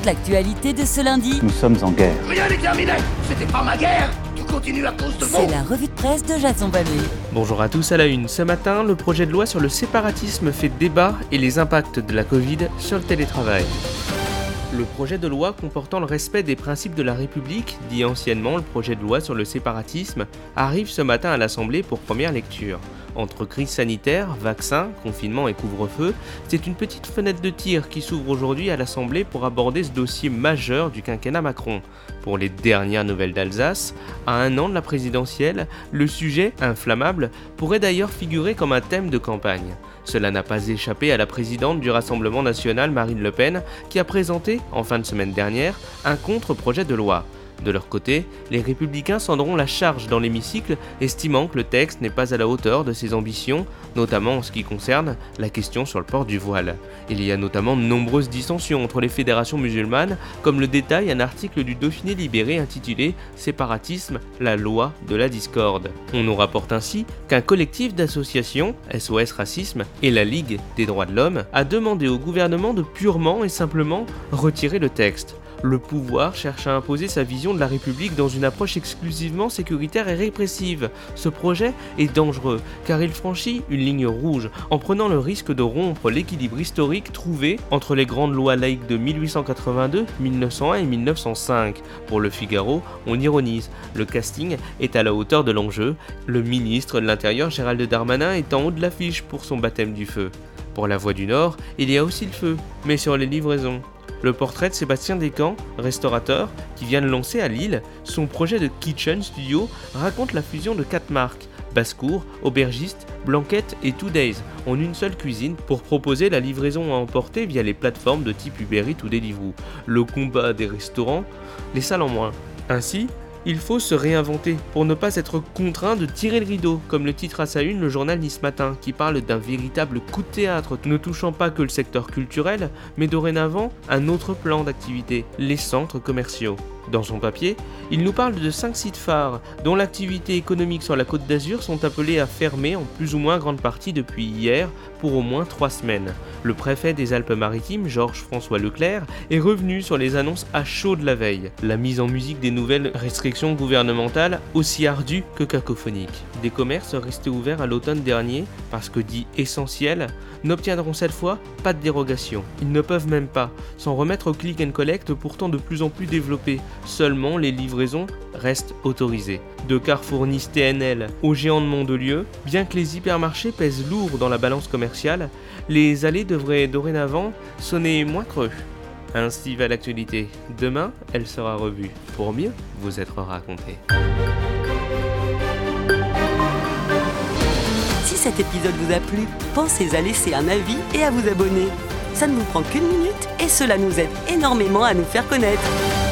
toute l'actualité de ce lundi. Nous sommes en guerre. Rien n'est terminé C'était pas ma guerre Tout continue à cause de vous C'est la revue de presse de Jason Vallée. Bonjour à tous à la une. Ce matin, le projet de loi sur le séparatisme fait débat et les impacts de la Covid sur le télétravail. Le projet de loi comportant le respect des principes de la République, dit anciennement le projet de loi sur le séparatisme, arrive ce matin à l'Assemblée pour première lecture. Entre crise sanitaire, vaccins, confinement et couvre-feu, c'est une petite fenêtre de tir qui s'ouvre aujourd'hui à l'Assemblée pour aborder ce dossier majeur du quinquennat Macron. Pour les dernières nouvelles d'Alsace, à un an de la présidentielle, le sujet, inflammable, pourrait d'ailleurs figurer comme un thème de campagne. Cela n'a pas échappé à la présidente du Rassemblement national Marine Le Pen qui a présenté, en fin de semaine dernière, un contre-projet de loi. De leur côté, les républicains cendront la charge dans l'hémicycle, estimant que le texte n'est pas à la hauteur de ses ambitions, notamment en ce qui concerne la question sur le port du voile. Il y a notamment de nombreuses dissensions entre les fédérations musulmanes, comme le détaille un article du Dauphiné libéré intitulé Séparatisme, la loi de la discorde. On nous rapporte ainsi qu'un collectif d'associations, SOS Racisme et la Ligue des droits de l'homme, a demandé au gouvernement de purement et simplement retirer le texte le pouvoir cherche à imposer sa vision de la République dans une approche exclusivement sécuritaire et répressive. Ce projet est dangereux car il franchit une ligne rouge en prenant le risque de rompre l'équilibre historique trouvé entre les grandes lois laïques de 1882, 1901 et 1905. Pour le Figaro, on ironise, le casting est à la hauteur de l'enjeu, le ministre de l'Intérieur Gérald Darmanin est en haut de l'affiche pour son baptême du feu. Pour la Voix du Nord, il y a aussi le feu, mais sur les livraisons le portrait de Sébastien Descamps, restaurateur, qui vient de lancer à Lille son projet de Kitchen Studio, raconte la fusion de quatre marques basse-cour, aubergiste, blanquette et two days en une seule cuisine pour proposer la livraison à emporter via les plateformes de type Uber Eats ou Deliveroo. Le combat des restaurants, les salles en moins. Ainsi, il faut se réinventer pour ne pas être contraint de tirer le rideau, comme le titre à sa une le journal Nice Matin, qui parle d'un véritable coup de théâtre ne touchant pas que le secteur culturel, mais dorénavant un autre plan d'activité, les centres commerciaux. Dans son papier, il nous parle de 5 sites phares dont l'activité économique sur la côte d'Azur sont appelés à fermer en plus ou moins grande partie depuis hier pour au moins 3 semaines. Le préfet des Alpes-Maritimes, Georges-François Leclerc, est revenu sur les annonces à chaud de la veille. La mise en musique des nouvelles restrictions gouvernementales aussi ardues que cacophoniques. Des commerces restés ouverts à l'automne dernier parce que dit essentiels n'obtiendront cette fois pas de dérogation. Ils ne peuvent même pas s'en remettre au click and collect pourtant de plus en plus développé. Seulement les livraisons restent autorisées. De Carrefour Nice TNL aux géants de Mondelieu, bien que les hypermarchés pèsent lourd dans la balance commerciale, les allées devraient dorénavant sonner moins creux. Ainsi va l'actualité. Demain, elle sera revue pour mieux vous être racontée. Si cet épisode vous a plu, pensez à laisser un avis et à vous abonner. Ça ne vous prend qu'une minute et cela nous aide énormément à nous faire connaître.